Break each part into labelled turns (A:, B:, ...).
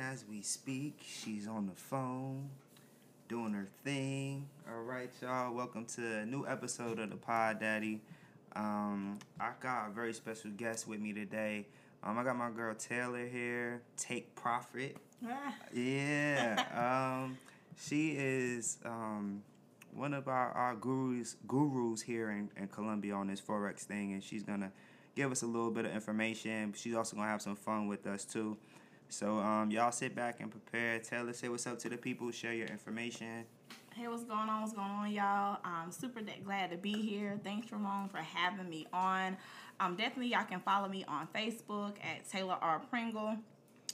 A: as we speak. She's on the phone, doing her thing. All right, y'all. Welcome to a new episode of the Pod Daddy. Um, I got a very special guest with me today. Um, I got my girl Taylor here. Take profit. yeah. Um, she is um one of our, our gurus gurus here in, in Columbia on this forex thing, and she's gonna give us a little bit of information. She's also gonna have some fun with us too. So um, y'all sit back and prepare. Taylor, say what's up to the people. Share your information.
B: Hey, what's going on? What's going on, y'all? I'm super de- glad to be here. Thanks, Ramon, for having me on. Um, definitely, y'all can follow me on Facebook at Taylor R. Pringle,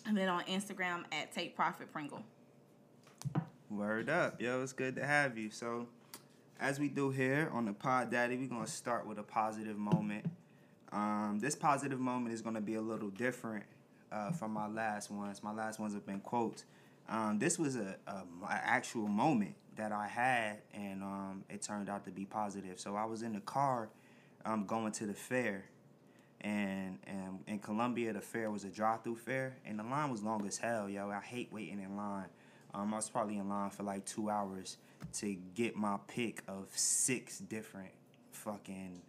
B: and then on Instagram at Take Profit Pringle.
A: Word up, yo! It's good to have you. So, as we do here on the Pod Daddy, we're gonna start with a positive moment. Um, this positive moment is gonna be a little different uh, from my last ones. My last ones have been quotes. Um, this was a, a, a actual moment that I had, and um, it turned out to be positive. So I was in the car, um, going to the fair, and and in Columbia the fair was a drive-through fair, and the line was long as hell, yo. I hate waiting in line. Um, I was probably in line for like two hours to get my pick of six different fucking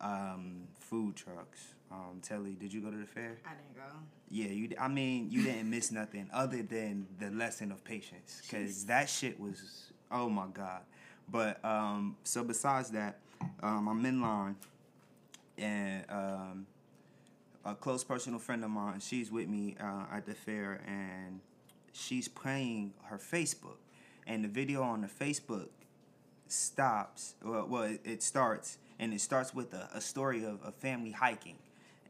A: um, food trucks. Um, Telly, did you go to the fair?
B: I didn't go.
A: Yeah, you. I mean, you didn't miss nothing other than the lesson of patience, because that shit was oh my god. But um, so besides that, um, I'm in line, and um, a close personal friend of mine, she's with me uh, at the fair, and she's playing her Facebook, and the video on the Facebook stops. Well, well it, it starts, and it starts with a, a story of a family hiking.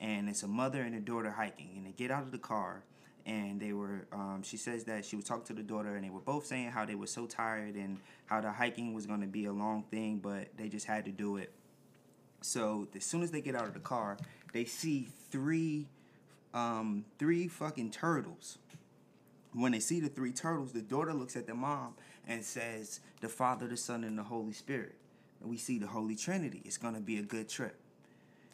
A: And it's a mother and a daughter hiking and they get out of the car and they were um, she says that she was talking to the daughter and they were both saying how they were so tired and how the hiking was going to be a long thing but they just had to do it. So as soon as they get out of the car they see three um, three fucking turtles. When they see the three turtles the daughter looks at the mom and says the father the son and the holy spirit we see the holy trinity it's going to be a good trip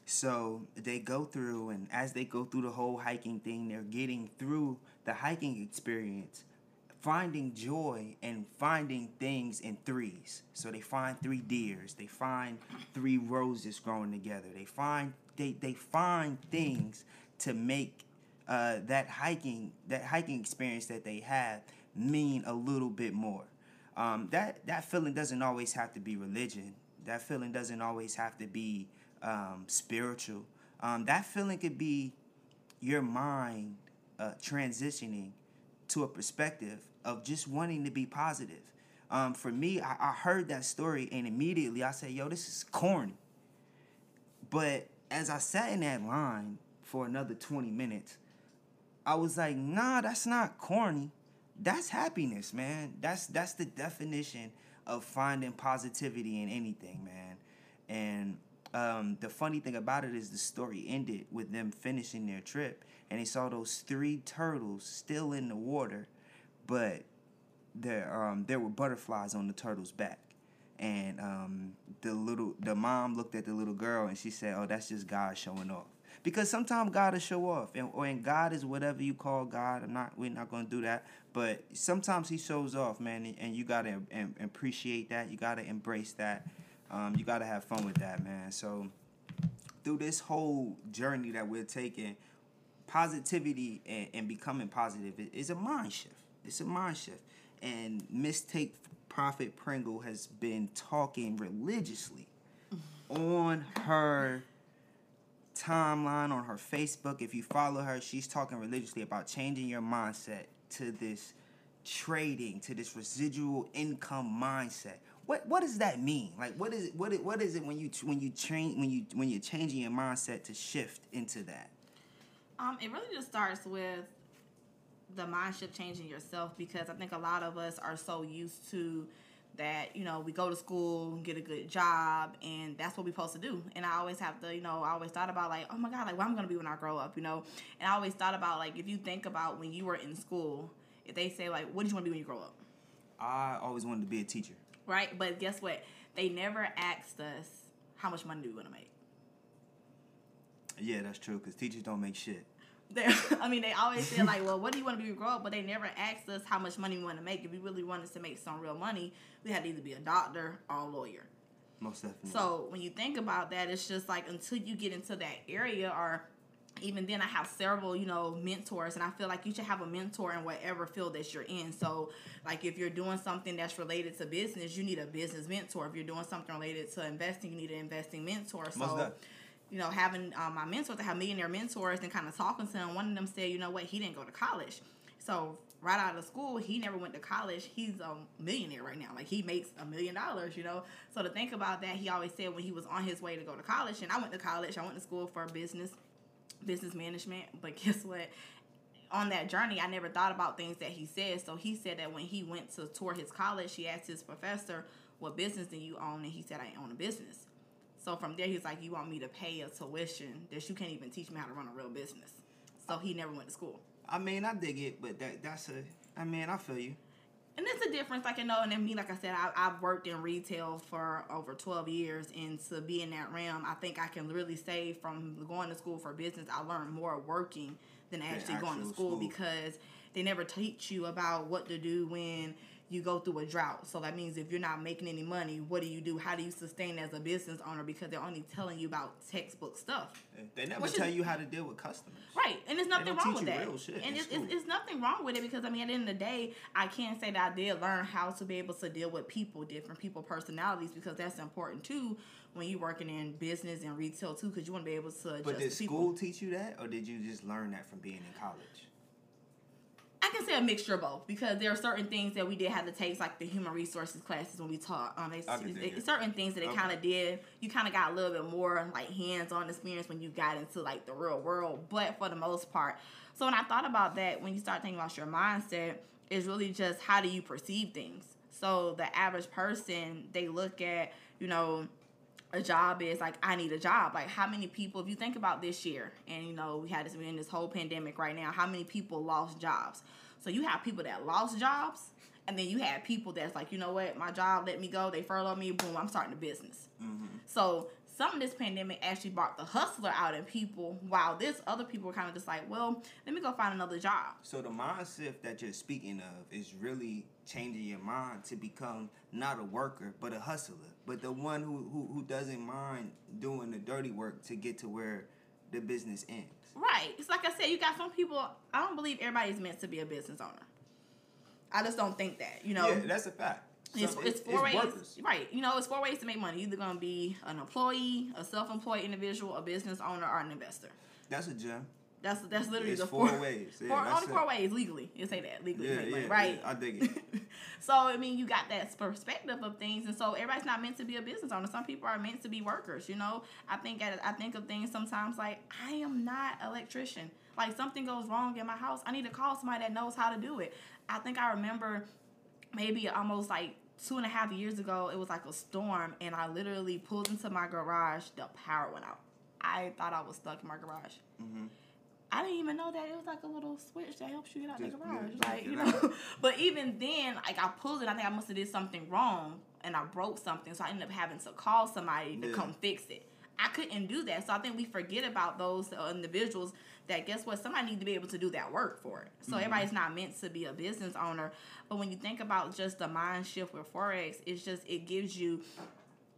A: so they go through, and as they go through the whole hiking thing, they're getting through the hiking experience, finding joy and finding things in threes. So they find three deers, they find three roses growing together. They find they they find things to make uh, that hiking that hiking experience that they have mean a little bit more. Um, that that feeling doesn't always have to be religion. That feeling doesn't always have to be um, spiritual. Um, that feeling could be your mind uh, transitioning to a perspective of just wanting to be positive. Um, for me, I, I heard that story and immediately I said, yo, this is corny. But as I sat in that line for another 20 minutes, I was like, nah, that's not corny. That's happiness, man. That's that's the definition of finding positivity in anything, man. And um, the funny thing about it is the story ended with them finishing their trip and they saw those three turtles still in the water, but there um, there were butterflies on the turtle's back. And um, the little the mom looked at the little girl and she said, "Oh, that's just God showing off." Because sometimes God will show off, and and God is whatever you call God. I'm not. We're not gonna do that. But sometimes He shows off, man, and you gotta appreciate that. You gotta embrace that um, you got to have fun with that, man. So through this whole journey that we're taking, positivity and, and becoming positive is a mind shift. It's a mind shift. And Mistake Prophet Pringle has been talking religiously on her timeline, on her Facebook. If you follow her, she's talking religiously about changing your mindset to this trading, to this residual income mindset what what does that mean? Like what is it, what it, what is it when you when you train when you when you're changing your mindset to shift into that?
B: Um, it really just starts with the mind shift changing yourself because I think a lot of us are so used to that you know we go to school get a good job and that's what we're supposed to do and i always have to you know i always thought about like oh my god like what i'm gonna be when i grow up you know and i always thought about like if you think about when you were in school if they say like what do you want to be when you grow up
A: i always wanted to be a teacher
B: right? But guess what? They never asked us how much money do we want to make.
A: Yeah, that's true. Cause teachers don't make shit.
B: They, I mean, they always say like, "Well, what do you want to be when you grow up?" But they never asked us how much money we want to make. If we really wanted to make some real money, we had to either be a doctor or a lawyer.
A: Most definitely.
B: So when you think about that, it's just like until you get into that area, or even then, I have several, you know, mentors, and I feel like you should have a mentor in whatever field that you're in. So, like if you're doing something that's related to business, you need a business mentor. If you're doing something related to investing, you need an investing mentor.
A: Most
B: So
A: definitely.
B: You know, having um, my mentors, I have millionaire mentors, and kind of talking to them. One of them said, you know what, he didn't go to college, so right out of school, he never went to college. He's a millionaire right now. Like he makes a million dollars, you know. So to think about that, he always said when he was on his way to go to college, and I went to college. I went to school for business, business management. But guess what? On that journey, I never thought about things that he said. So he said that when he went to tour his college, he asked his professor, "What business do you own?" And he said, "I own a business." So from there, he's like, "You want me to pay a tuition that you can't even teach me how to run a real business?" So he never went to school.
A: I mean, I dig it, but that that's a. I mean, I feel you.
B: And it's a difference, like I know, and then me, like I said, I, I've worked in retail for over 12 years, and to be in that realm, I think I can really say from going to school for business, I learned more working than actually going to school,
A: school.
B: because they never teach you about what to do when you go through a drought. So that means if you're not making any money, what do you do? How do you sustain as a business owner? Because they're only telling you about textbook stuff.
A: They never
B: Which is-
A: tell you how to deal with customers.
B: Right, and there's nothing wrong with that.
A: real shit
B: and it's, it's, it's nothing wrong with it because I mean, at the end of the day, I can say that I did learn how to be able to deal with people, different people personalities, because that's important too when you're working in business and retail too, because you want to be able to adjust
A: But did
B: people.
A: school teach you that, or did you just learn that from being in college?
B: I can say a mixture of both because there are certain things that we did have to take, like the human resources classes when we taught. Um, they,
A: I can it.
B: certain things that it
A: Okay.
B: kind of did. You kind of got a little bit more like hands-on experience when you got into like the real world, but for the most part. So when I thought about that, when you start thinking about your mindset, is really just how do you perceive things. So the average person, they look at you know a job is like I need a job. Like how many people if you think about this year and you know we had this in this whole pandemic right now, how many people lost jobs? So you have people that lost jobs and then you have people that's like, you know what, my job let me go, they furloughed me, boom, I'm starting a business. Mm-hmm. So some of this pandemic actually brought the hustler out in people while this other people were kind of just like, well, let me go find another job.
A: So the mindset that you're speaking of is really changing your mind to become not a worker but a hustler, but the one who who, who doesn't mind doing the dirty work to get to where the business ends.
B: Right. It's like I said, you got some people. I don't believe everybody's meant to be a business owner. I just don't think that. You know,
A: yeah, that's a fact.
B: It's,
A: So
B: it's four ways.
A: workers.
B: Right. You know, it's four ways to make money. You're either gonna be an employee, a self-employed individual, a business owner, or an investor.
A: That's a gem.
B: That's that's literally
A: It's
B: the
A: four
B: four,
A: ways. Yeah,
B: four only
A: it.
B: four ways legally. You say that legally
A: Yeah, yeah,
B: right?
A: yeah, I dig it.
B: so I mean, you got that perspective of things, and so everybody's not meant to be a business owner. Some people are meant to be workers. You know, I think at- I think of things sometimes like I am not electrician. Like something goes wrong in my house, I need to call somebody that knows how to do it. I think I remember maybe almost like two and a half years ago, it was like a storm, and I literally pulled into my garage. The power went out. I thought I was stuck in my garage.
A: Mhm.
B: I didn't even know that it was like a little switch that helps you get out
A: Just-
B: the garage.
A: yeah,
B: like you know, but even then, like I pulled it. I think I must have did something wrong, and I broke something, so I ended up having to call somebody to come fix it. I couldn't do that, so I think we forget about those uh, individuals. That guess what? Somebody need to be able to do that work for it. So
A: Mm-hmm.
B: everybody's not meant to be a business owner. But when you think about just the mind shift with forex, it's just it gives you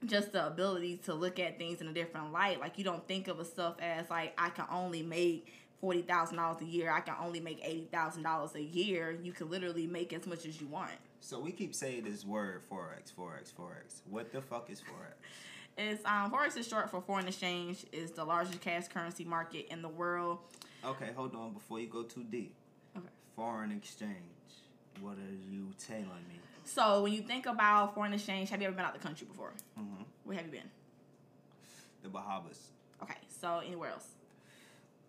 B: just the ability to look at things in a different light. Like you don't think of a stuff as like I can only make forty thousand dollars a year. I can only make eighty thousand dollars a year. You can literally make as much as you want.
A: So we keep saying this word forex, forex, forex. What the fuck is forex?
B: It's um forex is short for foreign exchange. is the largest cash currency market in the world.
A: Okay, hold on before you go too deep.
B: Okay.
A: Foreign exchange. What are you telling me?
B: So when you think about foreign exchange, have you ever been out the country before?
A: hmm
B: Where have you been?
A: The Bahamas.
B: Okay, so anywhere else?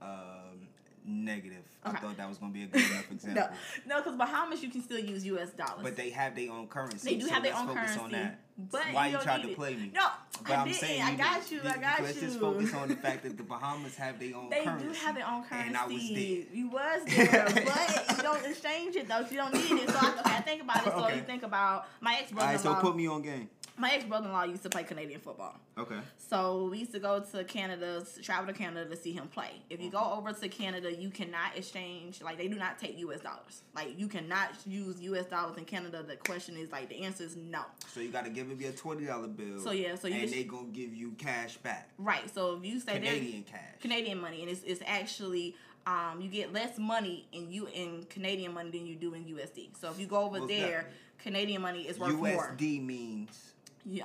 A: Um, negative. I thought that was gonna be a good enough example.
B: No, no, because Bahamas you can still use U.S. dollars.
A: But they have their own currency.
B: They do
A: so
B: have their
A: let's
B: own
A: focus
B: currency.
A: On that.
B: But
A: Why
B: you
A: you tried to play me?
B: No,
A: But
B: I
A: I'm
B: didn't.
A: saying
B: I got you.
A: did-
B: I got
A: Let's
B: you.
A: just focus on the fact that the Bahamas have their own
B: They
A: currency.
B: do have their own currency.
A: And I was there.
B: You was there, but you don't exchange it though. You don't need it. So I, okay, I think about it. So
A: Okay.
B: you think about my ex
A: All right, so put me on game.
B: My ex brother in law used to play Canadian football.
A: Okay.
B: So we used to go to Canada, travel to Canada to see him play. If you go over to Canada, you cannot exchange, like, they do not take US dollars. Like, you cannot use US dollars in Canada. The question is, like, the answer is no.
A: So you got to give him your twenty dollar bill.
B: So, yeah, so you
A: and they gonna give you cash back,
B: Right. So if you say
A: Canadian cash.
B: Canadian money, and it's, it's actually um, you get less money in you in Canadian money than you do in USD. So if you go over
A: Most
B: there. Canadian money is worth more.
A: USD means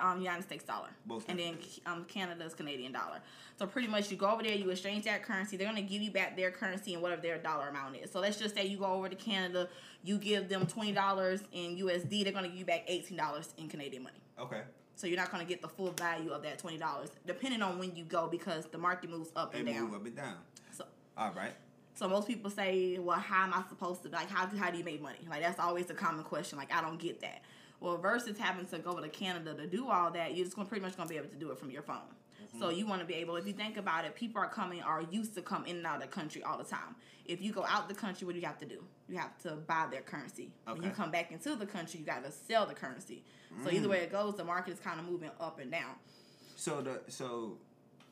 B: Um, United States dollar,
A: Most
B: and then um, Canada's Canadian dollar. So pretty much, you go over there, you exchange that currency. They're gonna give you back their currency and whatever their dollar amount is. So let's just say you go over to Canada, you give them twenty dollars in USD, they're gonna give you back eighteen dollars in Canadian money.
A: okay.
B: So you're not gonna get the full value of that twenty dollars, depending on when you go, because the market moves up
A: They
B: and down.
A: move up and down.
B: So
A: All right.
B: so most people say, well, how am I supposed to like how how do you make money? Like that's always a common question. Like I don't get that. Well, versus having to go to Canada to do all that, you're just gonna pretty much gonna be able to do it from your phone. Mm-hmm. So you want to be able, if you think about it, people are coming are used to come in and out of the country all the time. If you go out the country, what do you have to do? You have to buy their currency. When you come back into the country, you got to sell the currency. So either mm. way it goes, the market is kind of moving up and down.
A: So the so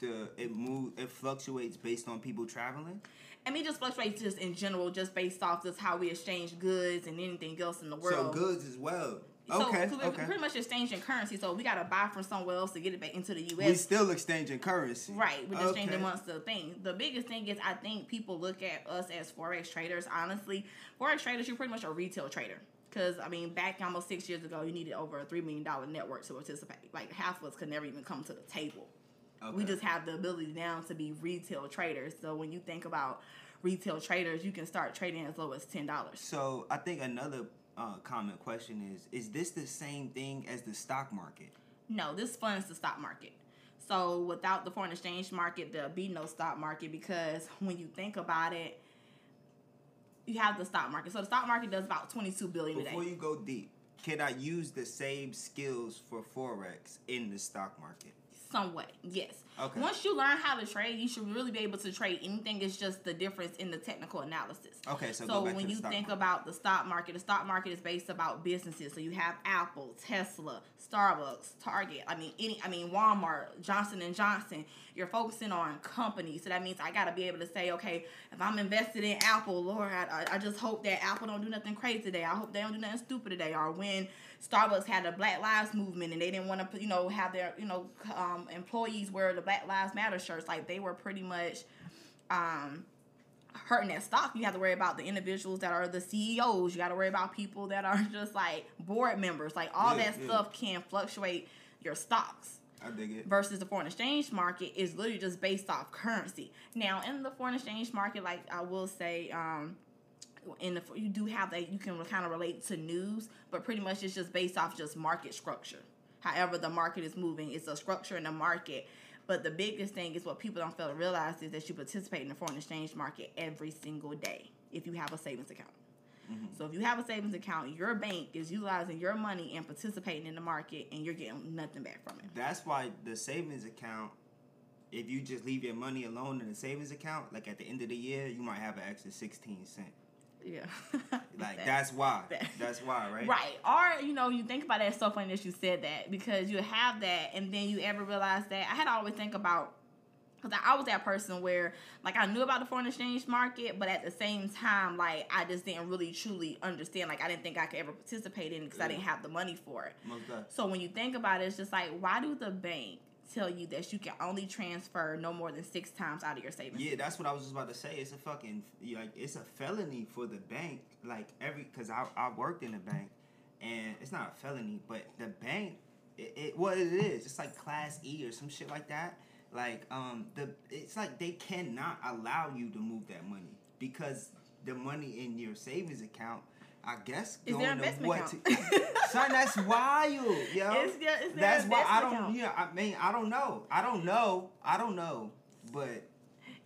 A: the it move it fluctuates based on people traveling.
B: I mean, it just fluctuates just in general, just based off just how we exchange goods and anything else in the world.
A: So goods as well.
B: So,
A: Okay.
B: so we're
A: okay.
B: pretty much exchanging currency. So we gotta buy from somewhere else to get it back into the U.S.
A: We still exchanging currency.
B: Right, we're just changing amongst the thing. The biggest thing is I think people look at us as forex traders. Honestly, forex traders, you're pretty much a retail trader. Because I mean, back almost six years ago, you needed over a three million dollar network to participate. Like half of us could never even come to the table. We just have the ability now to be retail traders. So when you think about retail traders, you can start trading as low as ten dollars.
A: So I think another uh, common question is: Is this the same thing as the stock market?
B: No, this funds the stock market. So without the foreign exchange market, there'll be no stock market because when you think about it, you have the stock market. So the stock market does about twenty two billion a day.
A: Before you go deep, can I use the same skills for forex in the stock market?
B: Some way, yes.
A: Okay.
B: Once you learn how to trade, you should really be able to trade anything. It's just the difference in the technical analysis.
A: Okay, so,
B: So
A: go back
B: when you think
A: market.
B: about the stock market, the stock market is based about businesses. So you have Apple, Tesla, Starbucks, Target. I mean, any. I mean, Walmart, Johnson and Johnson. You're focusing on companies. So that means I got to be able to say, okay, if I'm invested in Apple, Lord, I, I just hope that Apple don't do nothing crazy today. I hope they don't do nothing stupid today. Or when Starbucks had the Black Lives movement and they didn't want to, you know, have their, you know, um, employees wear the Black Lives Matter shirts. Like they were pretty much. Um, hurting that stock, you have to worry about the individuals that are the CEOs. You got to worry about people that are just like board members. Like all
A: Yeah,
B: that
A: yeah.
B: stuff can fluctuate your stocks.
A: I dig it.
B: Versus the foreign exchange market is literally just based off currency. Now, in the foreign exchange market, like I will say, um, in the you do have that you can kind of relate to news, but pretty much it's just based off just market structure. However, the market is moving, it's a structure in the market. But the biggest thing is what people don't fail to realize is that you participate in the foreign exchange market every single day if you have a savings account. Mm-hmm. So if you have a savings account, your bank is utilizing your money and participating in the market, and you're getting nothing back from it.
A: That's why the savings account, if you just leave your money alone in the savings account, like at the end of the year, you might have an extra sixteen cent.
B: Yeah.
A: Like
B: That-
A: that's why.
B: that-
A: That's why, right?
B: Right. Or, you know, you think about that, it's so funny that you said that because you have that and then you ever realize that I had to always think about because I was that person where like I knew about the foreign exchange market, but at the same time, like I just didn't really truly understand. Like I didn't think I could ever participate in it because I didn't have the money for it.
A: Most.
B: So when you think about it, it's just like why do the bank tell you that you can only transfer no more than six times out of your savings?
A: Yeah, that's what I was just about to say. It's a fucking like it's a felony for the bank. Like every because I I worked in the bank, and it's not a felony, but the bank, it, it what it is, it's like class E or some shit like that. Like um the it's like they cannot allow you to move that money because the money in your savings account. I guess
B: Is
A: going to what
B: account.
A: to, son that's wild yo
B: It's their- it's their
A: that's why I don't
B: account.
A: yeah I mean I don't know I don't know I don't know but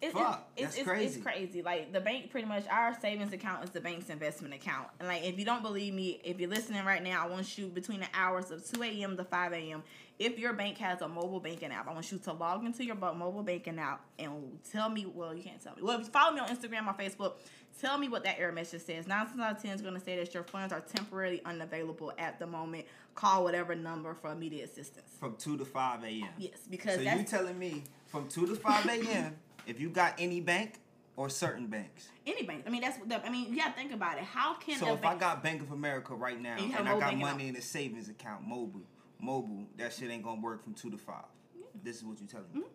B: It's,
A: Fuck,
B: it's,
A: that's
B: it's,
A: crazy.
B: It's crazy. Like the bank, pretty much, our savings account is the bank's investment account. And like, if you don't believe me, if you're listening right now, I want you between the hours of two a.m. to five a.m. If your bank has a mobile banking app, I want you to log into your mobile banking app and tell me. Well, you can't tell me. Well, if you follow me on Instagram or Facebook, Tell me what that error message says. Nine times out of ten is going to say that your funds are temporarily unavailable at the moment. Call whatever number for immediate assistance.
A: From two to five a.m.
B: Yes, because
A: So you telling me from two to five a.m. if you got any bank or certain banks.
B: any bank. I mean, that's what the, I mean. You got to think about it. How can
A: So if
B: bank,
A: I got Bank of America right now
B: And
A: and I got money
B: out.
A: in a savings account, mobile, mobile, that shit ain't gonna work from two to five. This is what you telling me.
B: Mm-hmm.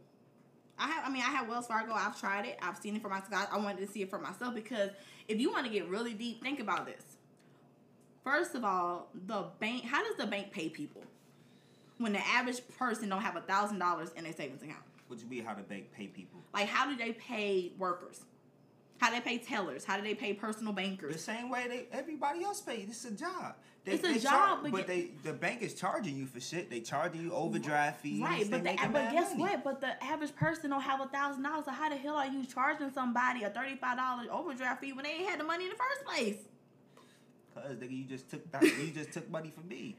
B: I have. I mean, I have Wells Fargo. I've tried it. I've seen it for myself. I I wanted to see it for myself because if you want to get really deep, think about this. First of all, the bank. How does the bank pay people when the average person don't have a thousand dollars in their savings account?
A: Would you mean how the bank pay people?
B: Like, how do they pay workers? How do they pay tellers? How do they pay personal bankers?
A: The same way they everybody else pay. It's a job. They,
B: It's a job,
A: but,
B: but
A: they the bank is charging you for shit. They charging you overdraft fees.
B: Right, but the, but guess
A: money.
B: what? But the average person don't have a thousand dollars. So how the hell are you charging somebody a thirty five dollars overdraft fee when they ain't had the money in the first place?
A: Cause nigga, you just took that. you just took money from me.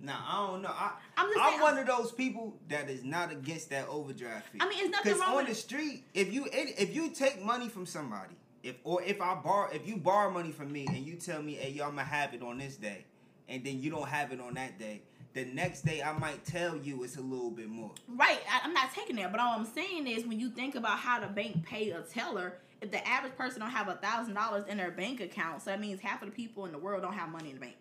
A: Now I don't know. I,
B: I'm
A: I'm
B: saying-
A: one of those people that is not against that overdraft fee.
B: I mean, it's nothing wrong
A: on
B: with
A: the street, if you if you take money from somebody, if or if I borrow, if you borrow money from me and you tell me, hey, yo, I'm gonna have it on this day, and then you don't have it on that day, the next day I might tell you it's a little bit more.
B: Right, I, I'm not taking that, but all I'm saying is when you think about how the bank pay a teller, if the average person don't have a thousand dollars in their bank account, so that means half of the people in the world don't have money in the bank.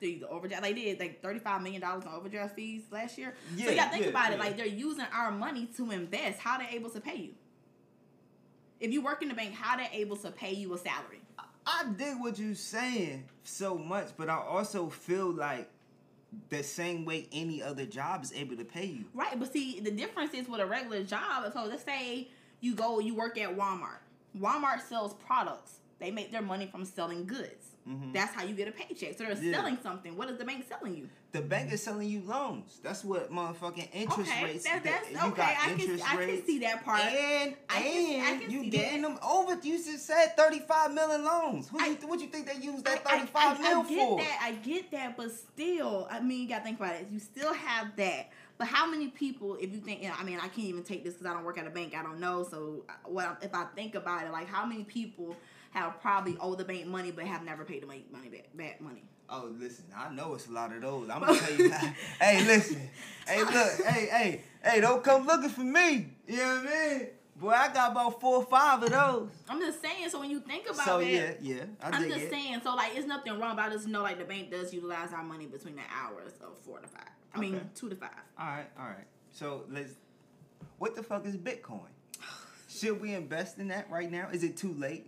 B: The, the overdraft they did like thirty five million dollars in overdraft fees last year. so you
A: Yeah,
B: gotta think
A: yeah,
B: about it. Like they're using our money to invest. How they able to pay you? If you work in the bank, how they able to pay you a salary?
A: I dig what you're saying so much, but I also feel like the same way any other job is able to pay you.
B: Right, but see, the difference is with a regular job. So let's say you go, you work at Walmart. Walmart sells products. They make their money from selling goods. That's how you get a paycheck. So they're
A: Mm-hmm. Yeah.
B: selling something. What is the bank selling you?
A: The bank is selling you loans. That's what motherfucking interest
B: okay,
A: rates.
B: that, that's
A: you
B: okay.
A: got
B: I can,
A: interest
B: I can see that part.
A: And
B: I can- I
A: and
B: can
A: you getting
B: that.
A: them over. You just said thirty five million loans. Who
B: I-
A: you, what you think they use that
B: I,
A: thirty five
B: I,
A: mil
B: I get
A: for?
B: that. I get that, but still, I mean, you gotta think about it. You still have that. But how many people, if you think, you know, I mean, I can't even take this because I don't work at a bank. I don't know. So, uh, what if I think about it? Like, how many people have probably owed the bank money but have never paid the bank money back, back money?
A: Oh, listen, I know it's a lot of those. I'm gonna tell you. that. hey, listen. Hey, look. Hey, hey, hey, don't come looking for me. You know what I mean? Boy, I got about four or five of those.
B: I'm just saying. So when you think about
A: So
B: it,
A: yeah, yeah, I
B: I'm just
A: it.
B: saying. So like, it's nothing wrong. But I just know like the bank does utilize our money between the hours of four to five. I mean, two to five.
A: All right, all right. So let's. What the fuck is Bitcoin? Should we invest in that right now? Is it too late?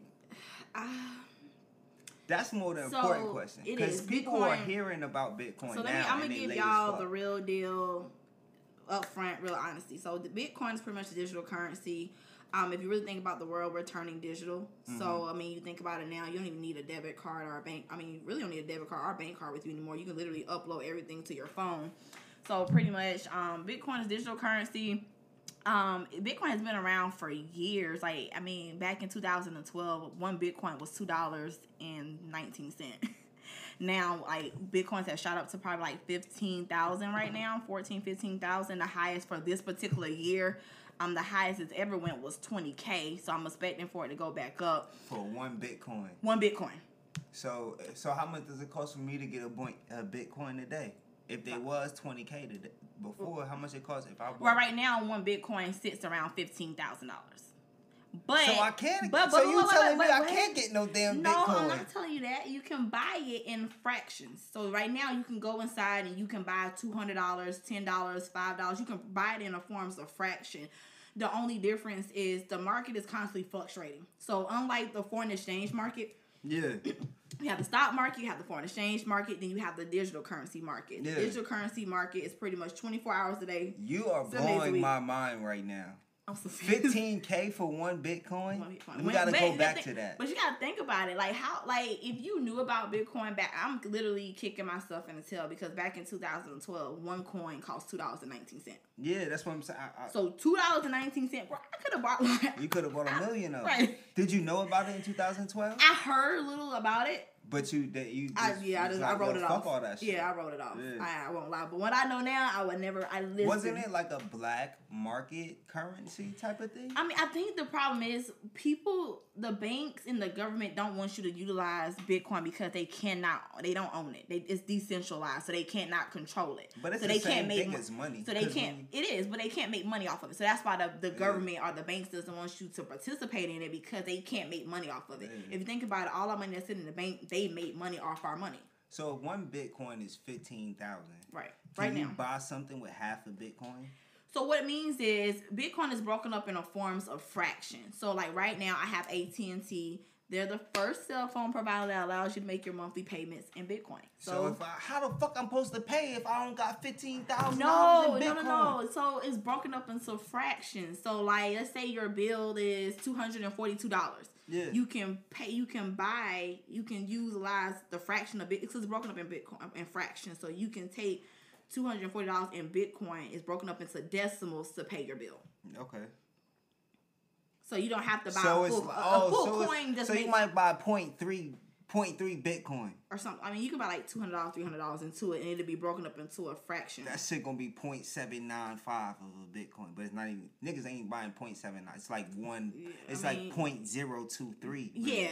A: That's more the
B: So,
A: important question because people are
B: Bitcoin-
A: hearing about Bitcoin
B: So let
A: now.
B: me. I'm gonna give y'all the real deal, upfront, real honesty. So the Bitcoin is pretty much a digital currency. Um, if you really think about the world, we're turning digital.
A: Mm-hmm.
B: So I mean, you think about it now. You don't even need a debit card or a bank. I mean, you really don't need a debit card or a bank card with you anymore. You can literally upload everything to your phone. So pretty much, um, Bitcoin is digital currency. Um, Bitcoin has been around for years. Like, I mean, back in 2012, one Bitcoin was two dollars and nineteen cent. now, like Bitcoins have shot up to probably like fifteen thousand right now, 14, 15,000. The highest for this particular year, um, the highest it's ever went was twenty k. So I'm expecting for it to go back up.
A: for one Bitcoin.
B: One Bitcoin.
A: So, so how much does it cost for me to get a, boy, a Bitcoin today? If they was twenty k today before, how much it cost if I bought?
B: Well, right now, one Bitcoin sits around fifteen thousand dollars. But
A: So I can't.
B: But,
A: so
B: but,
A: you
B: wait, wait,
A: telling
B: wait,
A: me I can't get no damn
B: No,
A: Bitcoin?
B: I'm not telling you that. You can buy it in fractions. So right now you can go inside and you can buy two hundred dollars, ten dollars, five dollars. You can buy it in a forms of fraction. The only difference is the market is constantly fluctuating. So unlike the foreign exchange market,
A: yeah.
B: you have the stock market, you have the foreign exchange market, then you have the digital currency market. The
A: Yeah.
B: digital currency market is pretty much 24 hours a day.
A: You are
B: Seven days a
A: blowing my mind right now. Fifteen k for one Bitcoin. We gotta
B: but-
A: go back
B: thi-
A: to that.
B: But you gotta think about it. Like how like if you knew about Bitcoin back I'm literally kicking myself in the tail because back in 2012, one coin cost two dollars and nineteen cents.
A: Yeah, that's what I'm saying. I, I,
B: So two dollars and nineteen cents, bro, I could have bought like
A: you could have bought a million of.
B: Right.
A: Did you know about it in 2012?
B: I heard a little about it,
A: But you that you just,
B: I, yeah, I, just,
A: like,
B: I wrote it off.
A: all that shit.
B: Yeah, I wrote it off.
A: Yeah.
B: I, I won't lie. But what I know now, I would never. I listen.
A: Wasn't it like a black market currency type of thing?
B: I mean, I think the problem is people, the banks and the government don't want you to utilize Bitcoin because they cannot, they don't own it. They, it's decentralized, so they cannot control it.
A: But it's
B: so
A: the
B: they
A: same
B: can't make
A: thing
B: mo-
A: as money,
B: So they can't. It is, but they can't make money off of it. So that's why the, the government or the banks doesn't want you to participate in it because they can't make money off of it.
A: Yeah.
B: If you think about it, all our money that's sitting in the bank, they made money off our money.
A: So if one Bitcoin is fifteen thousand.
B: Right.
A: Can
B: right
A: you
B: now.
A: buy something with half a Bitcoin?
B: So what it means is Bitcoin is broken up into forms of fractions. So like right now, I have AT and T. They're the first cell phone provider that allows you to make your monthly payments in Bitcoin.
A: So,
B: So,
A: if I, how the fuck I'm supposed to pay if I don't got fifteen thousand
B: no,
A: dollars in
B: no, no, no. So it's broken up into fractions. So like, let's say your bill is two hundred and forty-two dollars.
A: Yeah.
B: You can pay. You can buy. You can utilize the fraction of it. It's broken up in Bitcoin in fractions. So you can take two hundred and forty dollars in Bitcoin. It's broken up into decimals to pay your bill.
A: Okay.
B: So you don't have to buy
A: So
B: a full, a- a
A: oh,
B: full
A: so,
B: coin. Just
A: so you might buy point three point three Bitcoin.
B: or something. I mean, you can buy like two hundred dollars, three hundred dollars into it, and it'll be broken up into a fraction.
A: That shit gonna be point seven nine five of a Bitcoin, but it's not even niggas ain't buying point seven nine. It's like one.
B: Yeah,
A: it's
B: I
A: like
B: mean-
A: point zero two three.
B: yeah,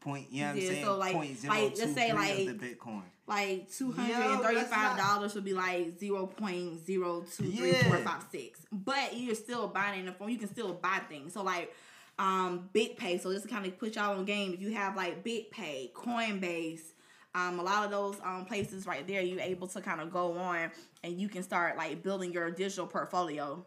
A: Point. You know what I'm saying?
B: so, like-
A: point zero
B: like, let's say, like-
A: the Bitcoin.
B: like two hundred
A: Yo,
B: and
A: that's
B: thirty-five
A: not-
B: dollars would be like zero point zero two three four
A: Yeah.
B: five six. But you're still buying in the phone. You can still buy things. So like. Um, BitPay. So just to kind of put y'all on game, if you have like BitPay, Coinbase, um, a lot of those um places right there, you're able to kind of go on and you can start like building your digital portfolio.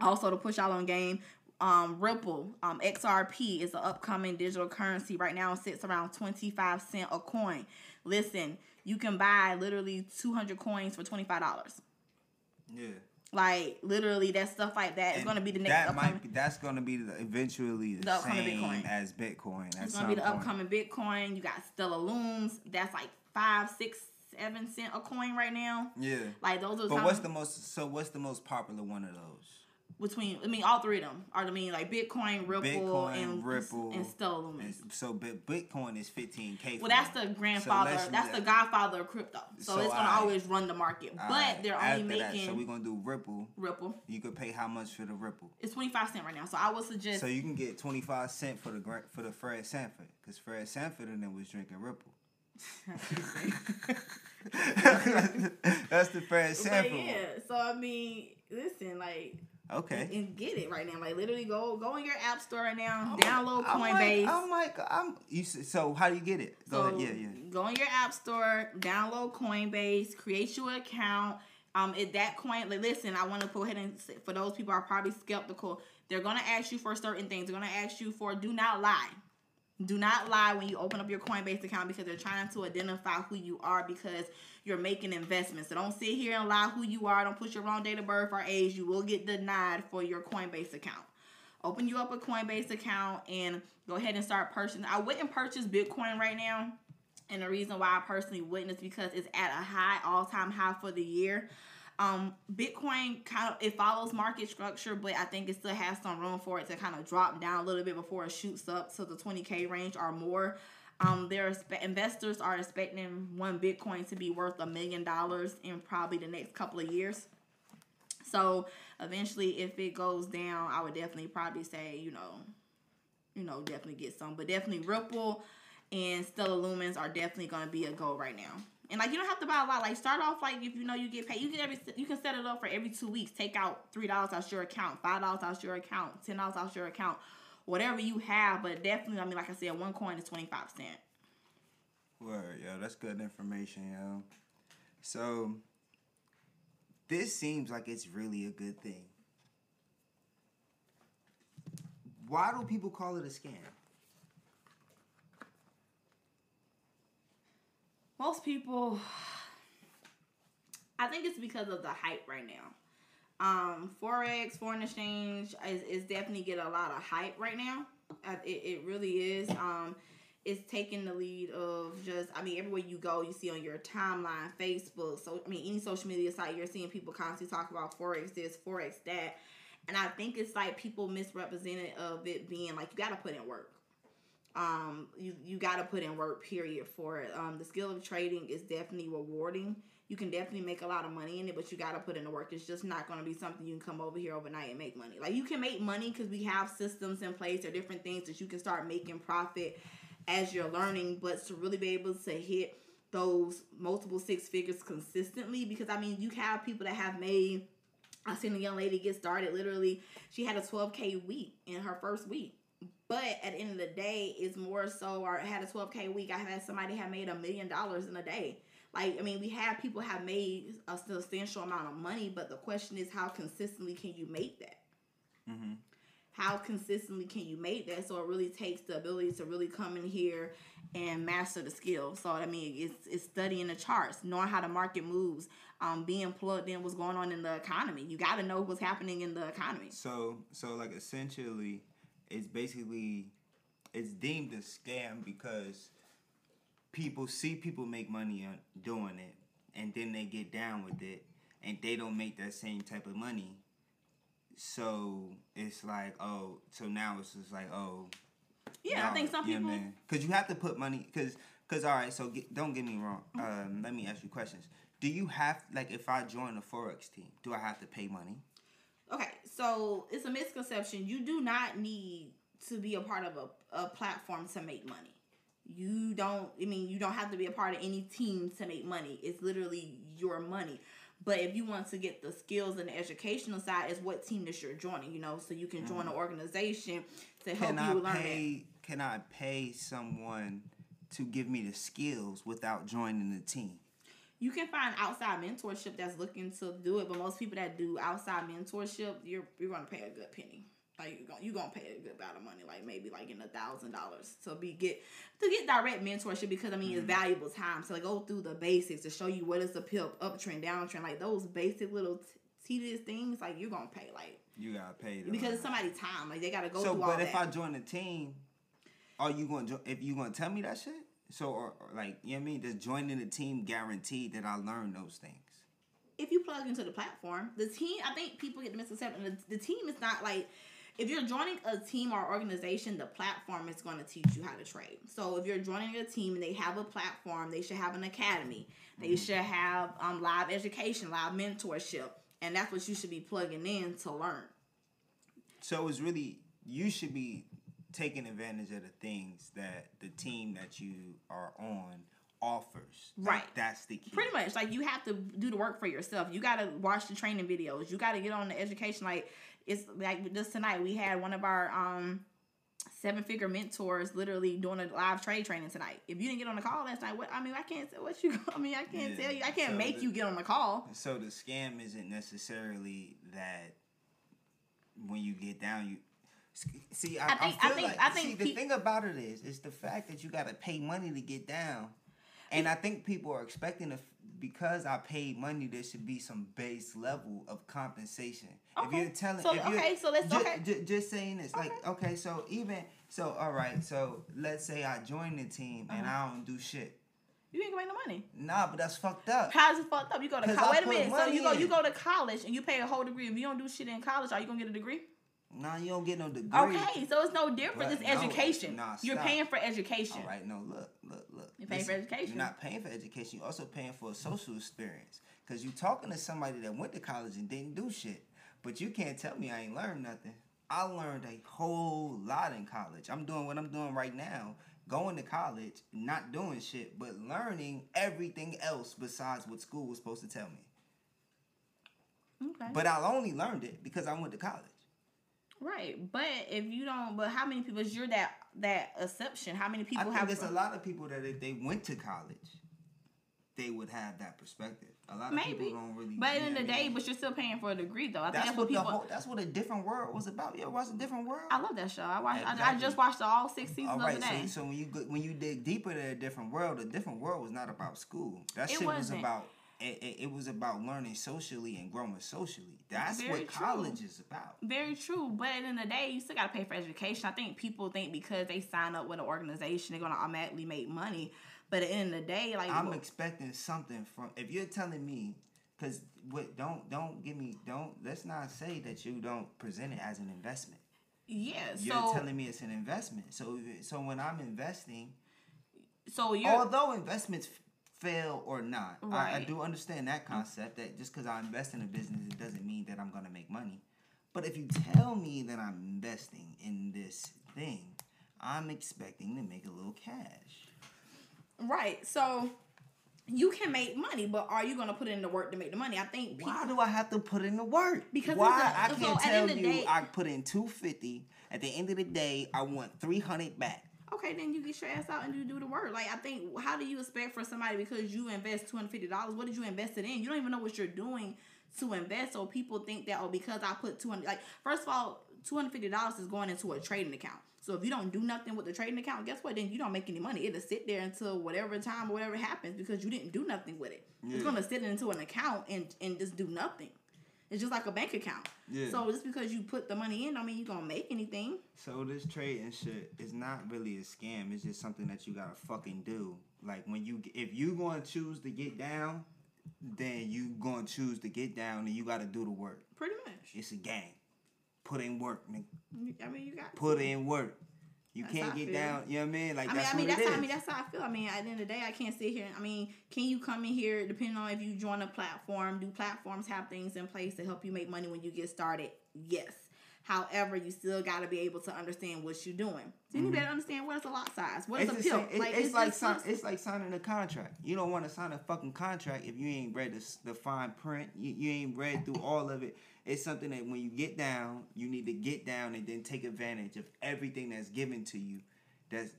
B: Also to push y'all on game, um, Ripple, um, XRP is the upcoming digital currency. Right now, it sits around twenty five cent a coin. Listen, you can buy literally two hundred coins for twenty five dollars.
A: Yeah.
B: Like literally, that stuff like that is going to be the next.
A: That
B: upcoming,
A: might be, that's gonna be the, eventually the,
B: The
A: same
B: Bitcoin.
A: as Bitcoin.
B: It's gonna be the
A: point.
B: upcoming Bitcoin. You got Stellar Lumens. That's like five, six, seven cent a coin right now.
A: Yeah.
B: Like those are.
A: But what's the most? So what's the most popular one of those?
B: Between? I mean, all three of them are. I mean, like Bitcoin, Ripple,
A: Bitcoin,
B: and
A: Ripple,
B: and Stellar Lumens.
A: So Bi- Bitcoin is fifteen k.
B: Well, that's the grandfather.
A: let's-
B: that's the godfather of crypto. So,
A: So,
B: it's gonna
A: alright.
B: always run the market. but they're only making
A: so we're gonna do Ripple.
B: Ripple.
A: You could pay how much for the Ripple?
B: It's twenty five cent right now. So I would suggest.
A: So you can get twenty five cent for the for the Fred Sanford because Fred Sanford and them was drinking Ripple. that's the Fred
B: but
A: Sanford.
B: yeah. So I mean, listen, like.
A: Okay.
B: And get it right now. Like literally, go go in your app store right now.
A: I'm
B: download
A: I'm
B: Coinbase.
A: Like, I'm like, I'm. You s- so how do you get it? Go
B: So
A: ahead. Yeah, yeah.
B: go in your app store, download Coinbase, create your account. Um, if that coin, like, listen, I want to go ahead and say, for those people are probably skeptical, they're gonna ask you for certain things. They're gonna ask you for do not lie. Do not lie when you open up your Coinbase account because they're trying to identify who you are because you're making investments. So don't sit here and lie who you are. Don't put your wrong date of birth or age. You will get denied for your Coinbase account. Open you up a Coinbase account and go ahead and start purchasing. I wouldn't purchase Bitcoin right now. And the reason why I personally wouldn't is because it's at a high, all time high for the year. Um, Bitcoin kind of it follows market structure, but I think it still has some room for it to kind of drop down a little bit before it shoots up to the 20k range or more. Um, their expe- investors are expecting one Bitcoin to be worth a million dollars in probably the next couple of years. So eventually, if it goes down, I would definitely probably say, you know, you know, definitely get some, but definitely Ripple and Stellar Lumens are definitely going to be a go right now. And like you don't have to buy a lot. Like start off like if you know you get paid, you can every you can set it up for every two weeks. Take out three dollars out your account, five dollars out your account, ten dollars out your account, whatever you have. But definitely, I mean, like I said, one coin is twenty five cent.
A: Word, yo, that's good information, yo. So this seems like it's really a good thing. Why do people call it a scam?
B: Most people, I think it's because of the hype right now. Um, forex, foreign exchange is, is definitely getting a lot of hype right now. Uh, It, it really is. Um, it's taking the lead of just, I mean, everywhere you go, you see on your timeline, Facebook, so I mean, any social media site, you're seeing people constantly talk about forex this, forex that, and I think it's like people misrepresented of it being like you got to put in work. Um, you you got to put in work. Period for it. Um, the skill of trading is definitely rewarding. You can definitely make a lot of money in it, but you got to put in the work. It's just not going to be something you can come over here overnight and make money. Like you can make money because we have systems in place or different things that you can start making profit as you're learning. But to really be able to hit those multiple six figures consistently, because I mean, you have people that have made. I seen a young lady get started. Literally, she had a 12k week in her first week but at the end of the day, it's more so, or had a 12K week. I had somebody have made a million dollars in a day. Like, I mean, we have people have made a substantial amount of money, but the question is, how consistently can you make that? Mm-hmm. How consistently can you make that? So it really takes the ability to really come in here and master the skill. So I mean, it's it's studying the charts, knowing how the market moves, um, being plugged in what's going on in the economy. You got to know what's happening in the economy.
A: So so like essentially it's basically it's deemed a scam because people see people make money on doing it and then they get down with it and they don't make that same type of money. So it's like oh so now it's just like oh
B: yeah i think some people
A: because you have to put money because because all right so get, don't get me wrong um, let me ask you questions. Do you have like if i join a forex team do i have to pay money
B: Okay, so it's a misconception. You do not need to be a part of a, a platform to make money. You don't, I mean, you don't have to be a part of any team to make money. It's literally your money. But if you want to get the skills and the educational side, is what team that you're joining, you know, so you can join mm. an organization to help can you I learn
A: pay, it. Can I pay someone to give me the skills without joining the team?
B: You can find outside mentorship that's looking to do it, but most people that do outside mentorship, you're you're gonna pay a good penny. Like you're gonna you gonna pay a good amount of money, like maybe like in a thousand dollars to be get to get direct mentorship because I mean mm-hmm. it's valuable time to like go through the basics to show you what is the pip uptrend downtrend like those basic little t- tedious things like you're gonna pay like
A: you gotta pay
B: them. because it's somebody's time like they gotta go so, through all
A: but if
B: that.
A: I join the team, are you gonna if you gonna tell me that shit? So, or, or like, you know what I mean? Does joining the team guarantee that I learn those things?
B: If you plug into the platform, the team, I think people get the misconception. The, the team is not like, if you're joining a team or organization, the platform is going to teach you how to trade. So if you're joining a team and they have a platform, they should have an academy. They mm-hmm. should have um, live education, live mentorship, and that's what you should be plugging in to learn.
A: So it's really you should be taking advantage of the things that the team that you are on offers.
B: Right.
A: Like, that's the key.
B: Pretty much. Like you have to do the work for yourself. You gotta watch the training videos. You gotta get on the education. Like it's like just tonight we had one of our um seven figure mentors literally doing a live trade training tonight. If you didn't get on the call last night, what I mean I can't say what you I mean I can't yeah. tell you. I can't so make the, you get on the call.
A: So the scam isn't necessarily that when you get down you See, I, I, think, I I think, like I think see, the pe- thing about it is, is the fact that you got to pay money to get down, and I think people are expecting to, because I paid money, there should be some base level of compensation.
B: Okay.
A: If you're telling,
B: so,
A: if
B: okay, so let's
A: okay. J- just saying this, okay. like, okay, so even so, all right, so let's say I join the team uh-huh. and I don't do shit.
B: You ain't gonna make no money.
A: Nah, but that's fucked up.
B: How's it fucked up? You go to college. Wait a minute. So you go you go to college and you pay a whole degree. If you don't do shit in college, are you gonna get a degree?
A: No, you don't get no degree.
B: Okay, so it's no different. It's no, education. Nah, You're paying for education.
A: All right, no, look, look, look.
B: You're paying Listen, for education.
A: You're not paying for education. You're also paying for a social experience. Because you're talking to somebody that went to college and didn't do shit. But you can't tell me I ain't learned nothing. I learned a whole lot in college. I'm doing what I'm doing right now. Going to college, not doing shit, but learning everything else besides what school was supposed to tell me. Okay. But I only learned it because I went to college.
B: Right, but if you don't, but how many people is you're that that exception? How many people
A: I
B: have?
A: There's a lot of people that if they went to college, they would have that perspective. A lot of Maybe. people don't really.
B: But in the day, but you're still paying for a degree though. I
A: that's
B: think
A: that's what, people. Whole, that's what a different world was about. You ever watch a different world?
B: I love that show. I watched. Exactly. I, I, just watched all six seasons all right.
A: So, so when you when you dig deeper to a different world, a different world was not about school. That it shit wasn't. was about it, it, it, was about learning socially and growing socially. That's Very what true. college is about.
B: Very true. But at the end of the day, you still got to pay for education. I think people think because they sign up with an organization, they're going to automatically make money. But at the end of the day, like
A: I'm well, expecting something from. If you're telling me, because what don't don't give me don't let's not say that you don't present it as an investment.
B: Yeah.
A: You're
B: so
A: telling me it's an investment. So so when I'm investing,
B: so you're
A: although investments fail or not, I, I do understand that mm. concept that just because I invest in a business, it doesn't mean that I'm gonna make money. But if you tell me that I'm investing in this thing, I'm expecting to make a little cash.
B: right. So you can make money, but are you gonna put in the work to make the money? I think people,
A: Why do I have to put in the work?
B: Because
A: why
B: a-
A: I can't
B: the
A: tell
B: end of the
A: you
B: day-
A: I put in two fifty. At the end of the day, I want three hundred back.
B: Okay, then you get your ass out and you do the work. Like I think, how do you expect for somebody because you invest two hundred fifty dollars? What did you invest it in? You don't even know what you're doing to invest. So people think that oh, because I put two hundred, like first of all, two hundred fifty dollars is going into a trading account. So if you don't do nothing with the trading account, guess what? Then you don't make any money. It'll sit there until whatever time or whatever happens because you didn't do nothing with it.
A: Yeah.
B: It's gonna sit into an account and and just do nothing. It's just like a bank account.
A: Yeah.
B: So just because you put the money in, I mean you're gonna make anything.
A: So this trading shit is not really a scam. It's just something that you gotta fucking do. Like when you, if you gonna choose to get down, then you gonna choose to get down, and you gotta do the work.
B: Pretty much.
A: It's a game. Put in work, nigga.
B: I mean you got
A: Put in work. You
B: That's
A: can't get
B: feel.
A: down. You know what I mean? Like
B: I mean,
A: that's
B: I mean, that's how. I mean, that's how I feel. I mean, at the end of the day, I can't sit here. I mean, can you come in here, depending on if you join a platform, do platforms have things in place to help you make money when you get started? Yes. However, you still got to be able to understand what you're doing. So you better understand what is a lot size, what is
A: Mm-hmm. It's,
B: a pill.
A: it- it's, like sign, it's like signing a contract. You don't want to sign a fucking contract if you ain't read the, the fine print. You, you ain't read through all of it. It's something that when you get down, you need to get down and then take advantage of everything that's given to you. That's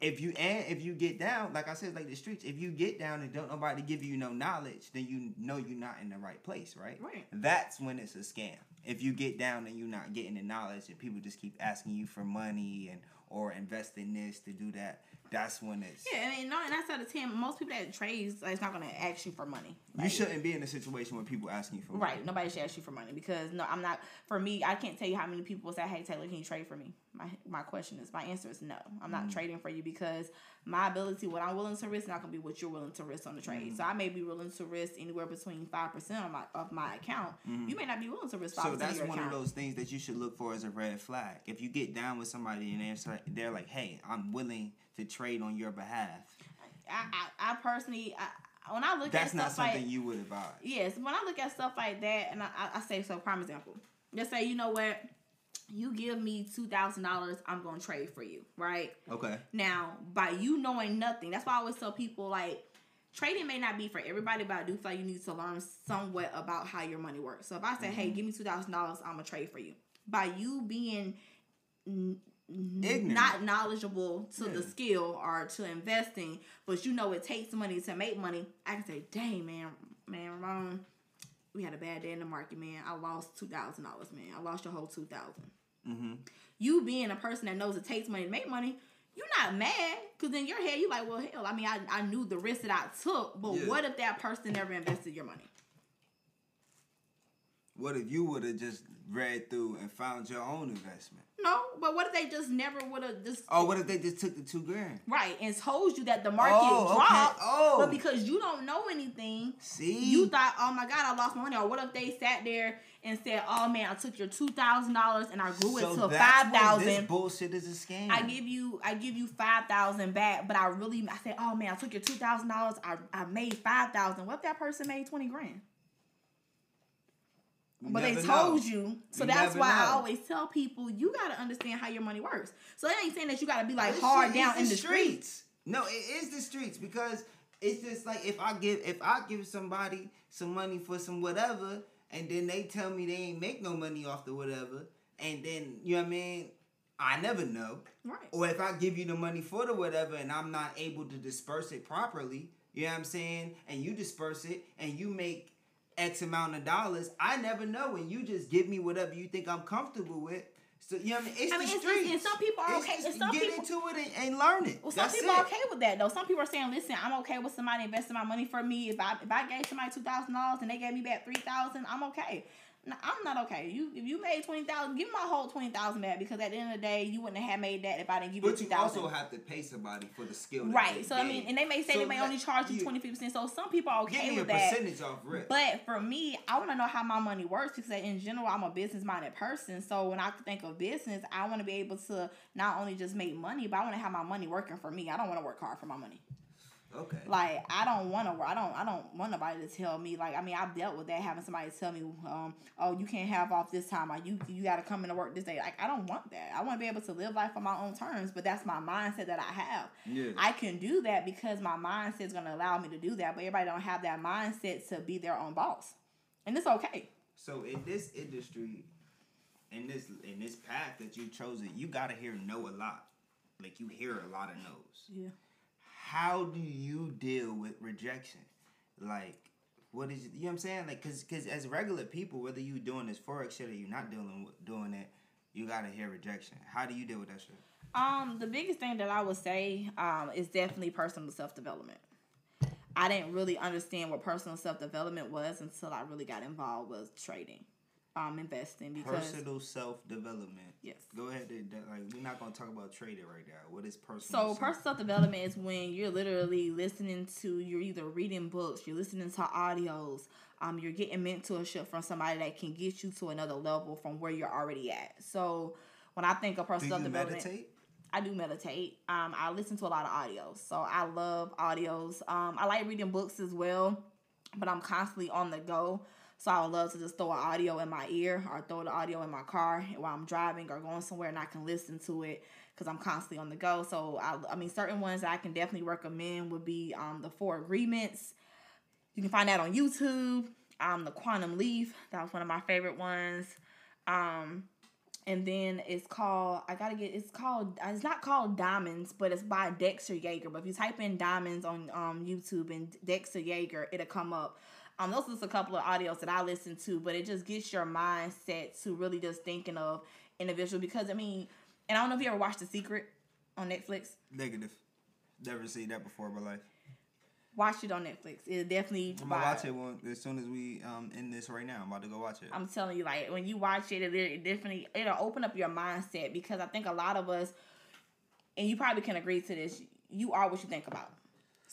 A: if you and if you get down, like I said, like the streets. If you get down and don't nobody give you no knowledge, then you know you're not in the right place, right?
B: Right.
A: That's when it's a scam. If you get down and you're not getting the knowledge, and people just keep asking you for money and or invest in this to do that, that's when it's.
B: Yeah, I mean, no, and that's out of ten. Most people that trades, like, it's not gonna ask you for money.
A: You shouldn't be in a situation where people asking you for money.
B: Right. Nobody should ask you for money because no, I'm not. For me, I can't tell you how many people say, "Hey, Taylor, can you trade for me?" My my question is, my answer is no. I'm not mm. trading for you because my ability, what I'm willing to risk, not gonna be what you're willing to risk on the trade. Mm. So I may be willing to risk anywhere between five percent of my of my account. Mm-hmm. You may not be willing to risk five
A: So that's
B: of
A: one
B: account.
A: of those things that you should look for as a red flag. If you get down with somebody and they're, they're like, "Hey, I'm willing to trade on your behalf,"
B: I, I I personally, I, when I look at.
A: that's
B: at
A: not something
B: like
A: you would advise.
B: yes, when I look at stuff like that, and I, I, say so. Prime example. Let's say you know what, you give me two thousand dollars, I'm gonna trade for you, right?
A: Okay.
B: Now, by you knowing nothing, that's why I always tell people like trading may not be for everybody, but I do feel like you need to learn somewhat about how your money works. So if I say, hey,
A: Mm-hmm.
B: give me two thousand dollars, I'm gonna trade for you. By you being n-
A: Ignorant.
B: not knowledgeable to the skill or to investing, but you know it takes money to make money, I can say, dang man, man, Ramon, we had a bad day in the market, man. I lost two thousand dollars, man. I lost your whole two thousand
A: Mm-hmm.
B: you being a person that knows it takes money to make money, you're not mad because in your head you're like, well, hell, I mean, I, I knew the risk that I took, but
A: Yeah.
B: what if that person never invested your money?
A: What if you would have just read through and found your own investment?
B: No, but what if they just never would have just
A: Oh, what if they just took the two grand?
B: right and told you that the market
A: Oh, okay.
B: dropped,
A: Oh.
B: but because you don't know anything,
A: See,
B: you thought, oh my god, I lost my money. Or what if they sat there and said, oh man, I took your two thousand dollars and I grew it to
A: that's
B: five
A: This bullshit is a scam.
B: I give you I give you five thousand back, but I really I said, oh man, I took your two thousand dollars. I I made five thousand. What if that person made twenty grand?
A: You
B: But they told
A: know.
B: you, so
A: You
B: that's why I always tell people you gotta understand how your money works. So it ain't saying that you gotta be like
A: This
B: hard down in the streets.
A: No, it is the streets because it's just like if I give if I give somebody some money for some whatever, and then they tell me they ain't make no money off the whatever, and then you know what I mean. I never know.
B: Right.
A: Or if I give you the money for the whatever and I'm not able to disperse it properly, you know what I'm saying? And you disperse it and you make X amount of dollars, I never know. And you just give me whatever you think I'm comfortable with. So you know what I mean? It's
B: I
A: the
B: mean, it's
A: streets.
B: and some people are
A: It's
B: okay-
A: just
B: some
A: get
B: people-
A: into it and, and learn it.
B: Well, some
A: That's
B: people
A: it.
B: are okay with that though. Some people are saying, "Listen, I'm okay with somebody investing my money for me. If I if I gave somebody two thousand dollars and they gave me back three thousand, I'm okay." No, I'm not okay. You if you made twenty thousand, give me my whole twenty thousand back because at the end of the day, you wouldn't have made that if I didn't give you
A: But
B: two
A: you also have to pay somebody for the skill. that
B: Right. So I mean, and they may say
A: So
B: they may only charge you
A: you-
B: twenty percent. So some people are
A: Give
B: okay with that.
A: percentage off rip.
B: But for me, I want to know how my money works because in general, I'm a business minded person. So when I think of business, I want to be able to not only just make money, but I want to have my money working for me. I don't want to work hard for my money.
A: Okay.
B: Like I don't want to. I don't. I don't want nobody to tell me. Like I mean, I've dealt with that having somebody tell me, um, oh, you can't have off this time, or you you got to come into work this day. Like I don't want that. I want to be able to live life on my own terms. But that's my mindset that I have.
A: yeah.
B: I can do that because my mindset is going to allow me to do that. But everybody don't have that mindset to be their own boss, and it's okay.
A: So in this industry, in this in this path that you've chosen, you gotta hear no a lot. Like you hear a lot of no's.
B: Yeah.
A: How do you deal with rejection? Like, what is you know what I'm saying? Like, cause, cause as regular people, whether you doing this forex shit or you're not dealing with doing it, you gotta hear rejection. How do you deal with that shit?
B: Um, the biggest thing that I would say um is definitely personal self development. I didn't really understand what personal self development was until I really got involved with trading, um, investing because
A: Personal self development.
B: yes.
A: Go ahead. and- Like, we're not gonna talk about trading right now. What is personal?
B: So
A: self-
B: personal self development is when you're literally listening to you're either reading books, you're listening to audios, um, you're getting mentorship from somebody that can get you to another level from where you're already at. So when I think of
A: Do
B: personal
A: you
B: development,
A: meditate?
B: I do meditate. Um, I listen to a lot of audios, so I love audios. Um, I like reading books as well, but I'm constantly on the go. So I would love to just throw an audio in my ear or throw the audio in my car while I'm driving or going somewhere, and I can listen to it because I'm constantly on the go. So I, I mean, certain ones I can definitely recommend would be um, the Four Agreements. You can find that on YouTube. Um, the Quantum Leaf. That was one of my favorite ones. Um, and then it's called I gotta get it's called it's not called Diamonds, but it's by Dexter Yager. But if you type in Diamonds on um YouTube and Dexter Yager, it'll come up. Um, those are just a couple of audios that I listen to, but it just gets your mindset to really just thinking of individual because I mean, and I don't know if you ever watched The Secret on Netflix.
A: Negative. Never seen that before in my life.
B: Watch it on Netflix. It definitely.
A: I'm gonna watch it when, as soon as we um end this right now. I'm about to go watch it.
B: I'm telling you, like when you watch it, it, it definitely it'll open up your mindset because I think a lot of us, and you probably can agree to this, you are what you think about.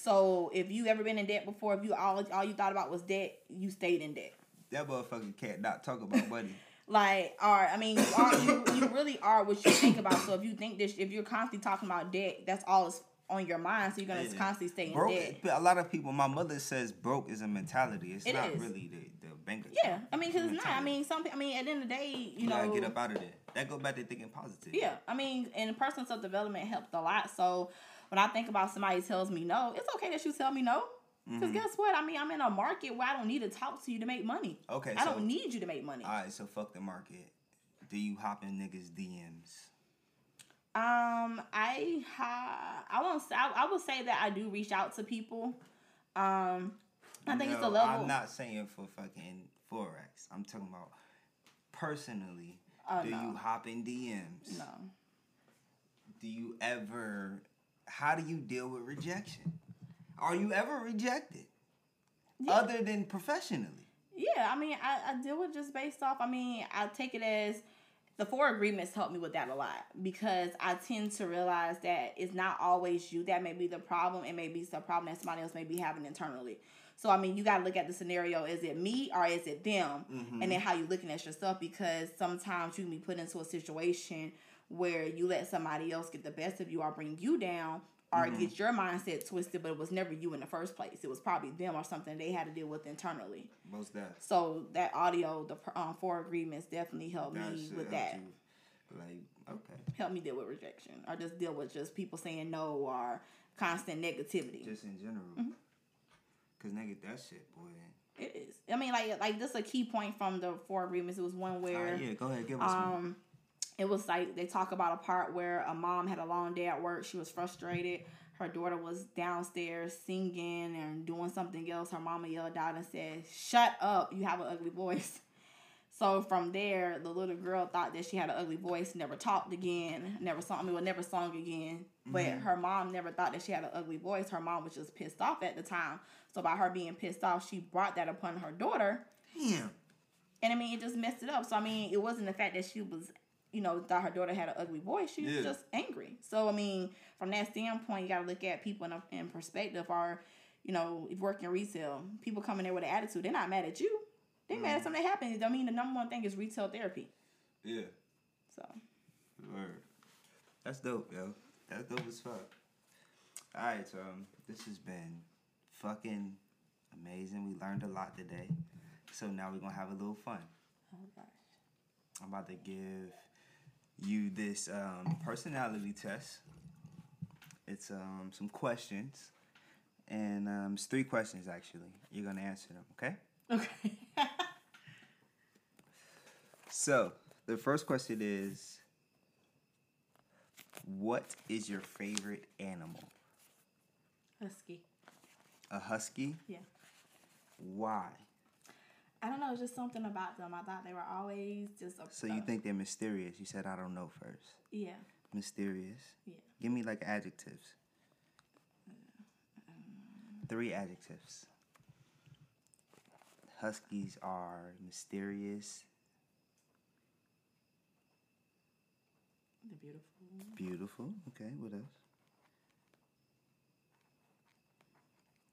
B: So if you ever been in debt before, if you all all you thought about was debt, you stayed in debt.
A: that motherfucker can't not talk about money.
B: Like, or I mean, you are you, you really are what you think about. So if you think this, if you're constantly talking about debt, that's all that's on your mind. So you're gonna
A: Yeah.
B: constantly stay in
A: broke.
B: debt.
A: But a lot of people. My mother says broke is a mentality. It's
B: It
A: not
B: is.
A: really the the banker.
B: Yeah, I mean, because it's not. I mean, some. I mean, at the end of the day, you,
A: you
B: know,
A: gotta get up out of there. That go back to thinking positive.
B: Yeah, I mean, and personal self development helped a lot. So when I think about somebody tells me no, it's okay that you tell me no. Because
A: Mhm.
B: guess what? I mean, I'm in a market where I don't need to talk to you to make money.
A: Okay.
B: I
A: so,
B: don't need you to make money.
A: All right. So fuck the market. Do you hop in niggas DMs?
B: Um, I ha- I won't. Say, I, I would say that I do reach out to people. Um, I think it's a level.
A: I'm not saying for fucking forex. I'm talking about personally.
B: Oh,
A: do
B: no.
A: you hop in DMs?
B: No.
A: Do you ever? How do you deal with rejection? Are you ever rejected?
B: Yeah.
A: Other than professionally.
B: Yeah, I mean, I, I deal with just based off. I mean, I take it as the four agreements help me with that a lot because I tend to realize that it's not always you that may be the problem. It may be the problem that somebody else may be having internally. So I mean, you got to look at the scenario: is it me or is it them?
A: Mhm.
B: And then how you looking at yourself because sometimes you can be put into a situation where you let somebody else get the best of you or bring you down or
A: Mhm.
B: get your mindset twisted, but it was never you in the first place. It was probably them or something they had to deal with internally.
A: Most that.
B: So that audio, the um, four agreements, definitely helped
A: that
B: me with
A: helped
B: that.
A: you. Like okay,
B: Help me deal with rejection, or just deal with just people saying no or constant negativity.
A: just in general.
B: Mhm.
A: Cause nigga, that shit, boy.
B: it is. I mean, like like this is a key point from the four agreements. It was one where
A: Alright, yeah, go ahead, give us one.
B: It was like they talk about a part where a mom had a long day at work. She was frustrated. Her daughter was downstairs singing and doing something else. Her mama yelled out and said, "Shut up! You have an ugly voice." So from there, the little girl thought that she had an ugly voice, never talked again, never sung. I mean, well, never sung again. But
A: Mhm.
B: her mom never thought that she had an ugly voice. Her mom was just pissed off at the time. So by her being pissed off, she brought that upon her daughter.
A: Damn.
B: And I mean, it just messed it up. So I mean, it wasn't the fact that she was, you know, thought her daughter had an ugly voice. She was
A: Yeah.
B: just angry. So I mean, from that standpoint, you got to look at people in, a, in perspective. Or, you know, if you work in retail, people come in there with an attitude. They're not mad at you. they're mad at something that happened. I mean, the number one thing is retail therapy.
A: Yeah.
B: So
A: Word. That's dope, yo. That's dope as fuck. Alright, so um, this has been fucking amazing. We learned a lot today. So now we're gonna have a little fun.
B: oh gosh,
A: I'm about to give you this um, personality test. It's um, some questions, and um, it's three questions actually. You're gonna answer them, okay?
B: okay.
A: So the first question is, what is your favorite animal?
B: Husky.
A: A husky?
B: Yeah.
A: Why?
B: I don't know, just something about them. I thought they were always just. A,
A: So you think they're mysterious? You said I don't know first.
B: Yeah.
A: Mysterious.
B: Yeah.
A: Give me like adjectives. Three adjectives. Huskies are mysterious,
B: They're beautiful.
A: beautiful. Okay, what else?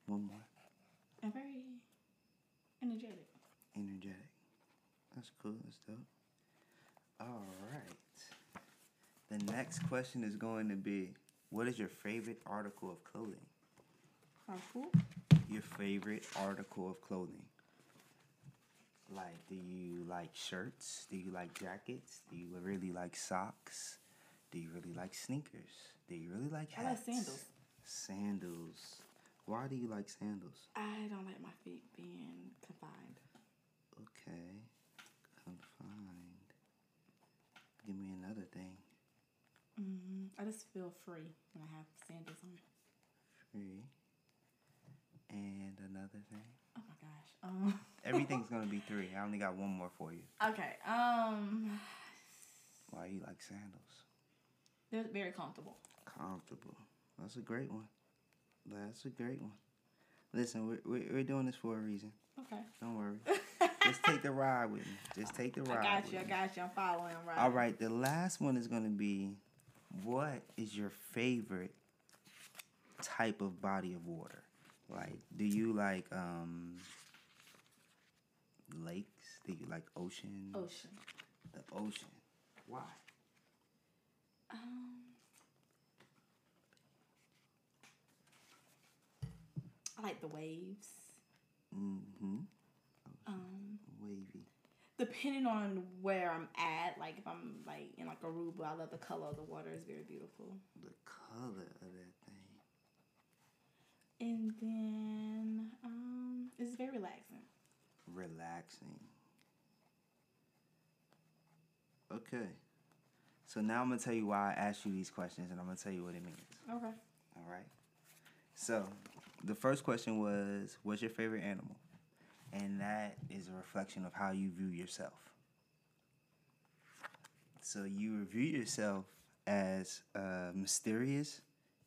A: One more.
B: And very energetic.
A: Energetic. That's cool. That's dope. All right. The next question is going to be What is your favorite article of clothing?
B: Cool.
A: Your favorite article of clothing? Like, do you like shirts? Do you like jackets? Do you really like socks? Do you really like sneakers? Do you really like
B: I like sandals.
A: Sandals. Why do you like sandals?
B: I don't like my feet being confined.
A: Okay. Confined. Give me another thing.
B: Mm, I just feel free when I have sandals on.
A: Free. And another thing.
B: Oh my gosh. Um.
A: Everything's gonna be three. I only got one more for you.
B: Okay. Um.
A: Why you like sandals?
B: They're very comfortable.
A: Comfortable. That's a great one. That's a great one. Listen, we're, we're, we're doing this for a reason.
B: Okay.
A: Don't worry. Just take the ride with me. Just take the ride.
B: I got you. I got you. I'm following. Right.
A: All right, the last one is going to be what is your favorite type of body of water? Like, do you like um lakes? Do you like ocean?
B: Ocean.
A: The ocean. Why?
B: Um. I like the waves.
A: Mm-hmm.
B: Um.
A: Wavy.
B: Depending on where I'm at, like if I'm like in like Aruba, I love the color of the water. It's very beautiful.
A: The color of that thing.
B: And then um, it's very relaxing.
A: Relaxing. Okay. So now I'm gonna tell you why I asked you these questions, and I'm gonna tell you what it means.
B: Okay.
A: All right. So, the first question was, "What's your favorite animal?" And that is a reflection of how you view yourself. So you review yourself as uh, mysterious,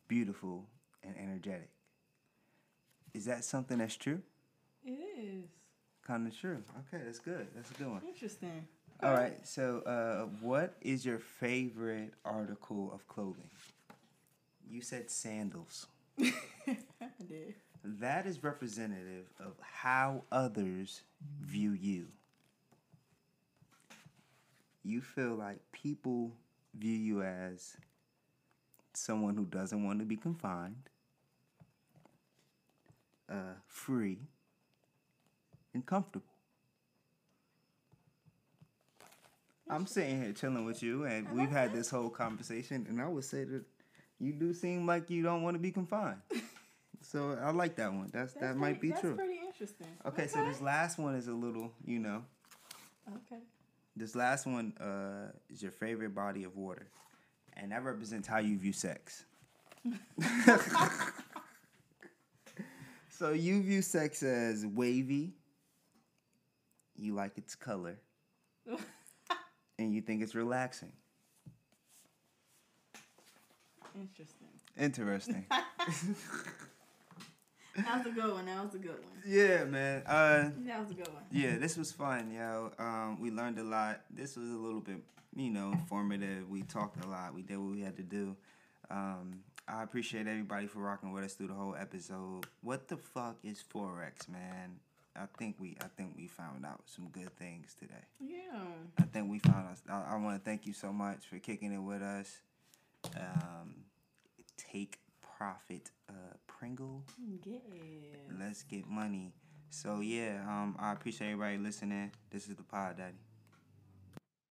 A: beautiful, and energetic. Is that something that's true?
B: It is
A: Kind of true. Okay, that's good. That's a good one.
B: interesting.
A: All right. So, uh, what is your favorite article of clothing? You said sandals.
B: I did.
A: That is representative of how others view you. You feel like people view you as someone who doesn't want to be confined, uh, free, and comfortable. I'm sitting here chilling with you, and we've had
B: that.
A: this whole conversation, and I would say that you do seem like you don't want to be confined. so I like that one. That's, that
B: That's
A: might be
B: that's
A: true.
B: That's pretty interesting.
A: Okay, so this last one is a little, you know,
B: Okay.
A: this last one uh, is your favorite body of water, and that represents how you view sex. so you view sex as wavy. You like its color, and you think it's relaxing.
B: Interesting.
A: Interesting.
B: That was a good one. That was a good one.
A: Yeah, man. Uh,
B: That was a good one.
A: yeah, this was fun, yo. Um, we learned a lot. This was a little bit, you know, informative. We talked a lot. We did what we had to do. Um, I appreciate everybody for rocking with us through the whole episode. What the fuck is forex, man? I think we, I think we found out some good things today.
B: Yeah.
A: I think we found us. I, I want to thank you so much for kicking it with us. Um, take profit, uh, Pringle.
B: Yeah.
A: Let's get money. So yeah, um, I appreciate everybody listening. This is the Pod Daddy.